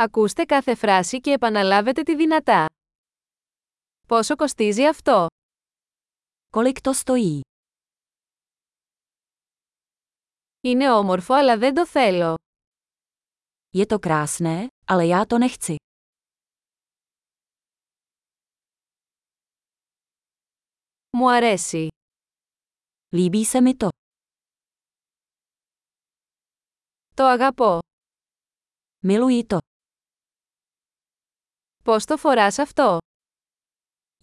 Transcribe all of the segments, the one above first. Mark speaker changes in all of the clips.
Speaker 1: Ακούστε κάθε φράση και επαναλάβετε τη δυνατά. Πόσο κοστίζει αυτό;
Speaker 2: Kolik to stojí?
Speaker 1: Είναι όμορφο αλλά δεν το θέλω.
Speaker 2: Je to krásné, ale já to nechci.
Speaker 1: Μου αρέσει.
Speaker 2: Líbí se mi to.
Speaker 1: Το αγαπώ.
Speaker 2: Miluji to.
Speaker 1: Πώς το φοράς αυτό;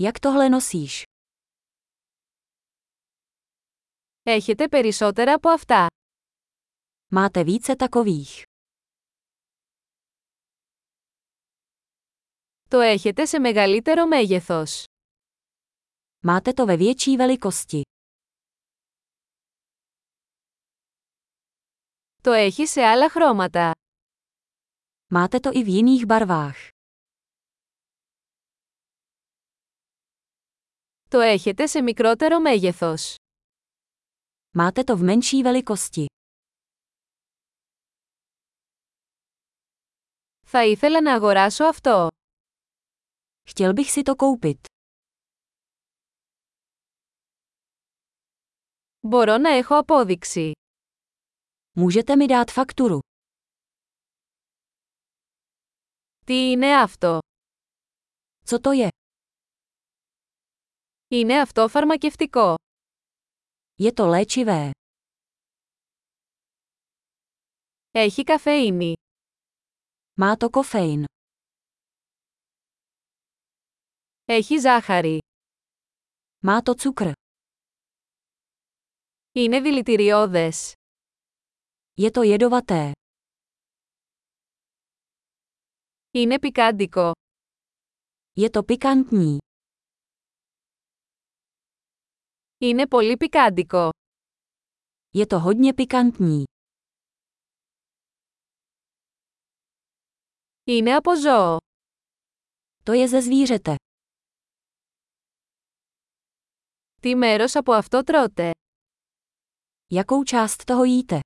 Speaker 2: Jak tohle nosíš?
Speaker 1: Έχετε περισσότερα από αυτά.
Speaker 2: Máte více takových.
Speaker 1: Το έχετε σε μεγαλύτερο μέγεθος.
Speaker 2: Máte to ve větší velikosti.
Speaker 1: Το έχει σε άλλα χρώματα.
Speaker 2: Máte to i v jiných barvách.
Speaker 1: Το έχετε σε μικρότερο μέγεθος.
Speaker 2: Máte to v menší velikosti.
Speaker 1: Θα ήθελα να αγοράσω αυτό.
Speaker 2: Chtěl bych si to koupit.
Speaker 1: Μπορώ να έχω απόδειξη.
Speaker 2: Můžete mi dát fakturu.
Speaker 1: Τι είναι αυτό;
Speaker 2: Co to je?
Speaker 1: Είναι αυτό φαρμακευτικό.
Speaker 2: Je to léčivé.
Speaker 1: Έχει καφεΐνη.
Speaker 2: Má to kofein.
Speaker 1: Έχει ζάχαρη.
Speaker 2: Má to cukr.
Speaker 1: Είναι δηλητηριώδες.
Speaker 2: Je to jedovaté.
Speaker 1: Είναι πικάντικο.
Speaker 2: Je to pikantní.
Speaker 1: Είναι πολύ πικάντικο.
Speaker 2: Je to hodně pikantní.
Speaker 1: Είναι από ζώο.
Speaker 2: To je ze zvířete.
Speaker 1: Τι μέρος από αυτό τρώτε;
Speaker 2: Jakou část toho jíte?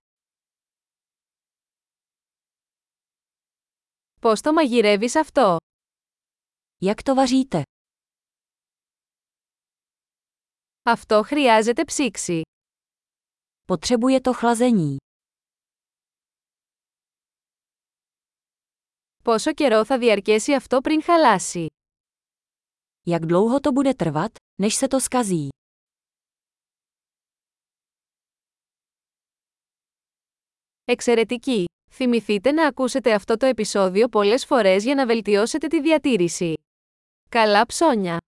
Speaker 1: Πώς το μαγειρεύεις αυτό;
Speaker 2: Jak to vaříte?
Speaker 1: Αυτό χρειάζεται ψήξη.
Speaker 2: Potřebuje to chlazení.
Speaker 1: Πόσο καιρό θα διαρκέσει αυτό πριν χαλάσει;
Speaker 2: Jak dlouho to bude trvat, než se to skazí?
Speaker 1: Εξαιρετική! Θυμηθείτε να ακούσετε αυτό το επεισόδιο πολλές φορές για να βελτιώσετε τη διατήρηση. Καλά ψώνια!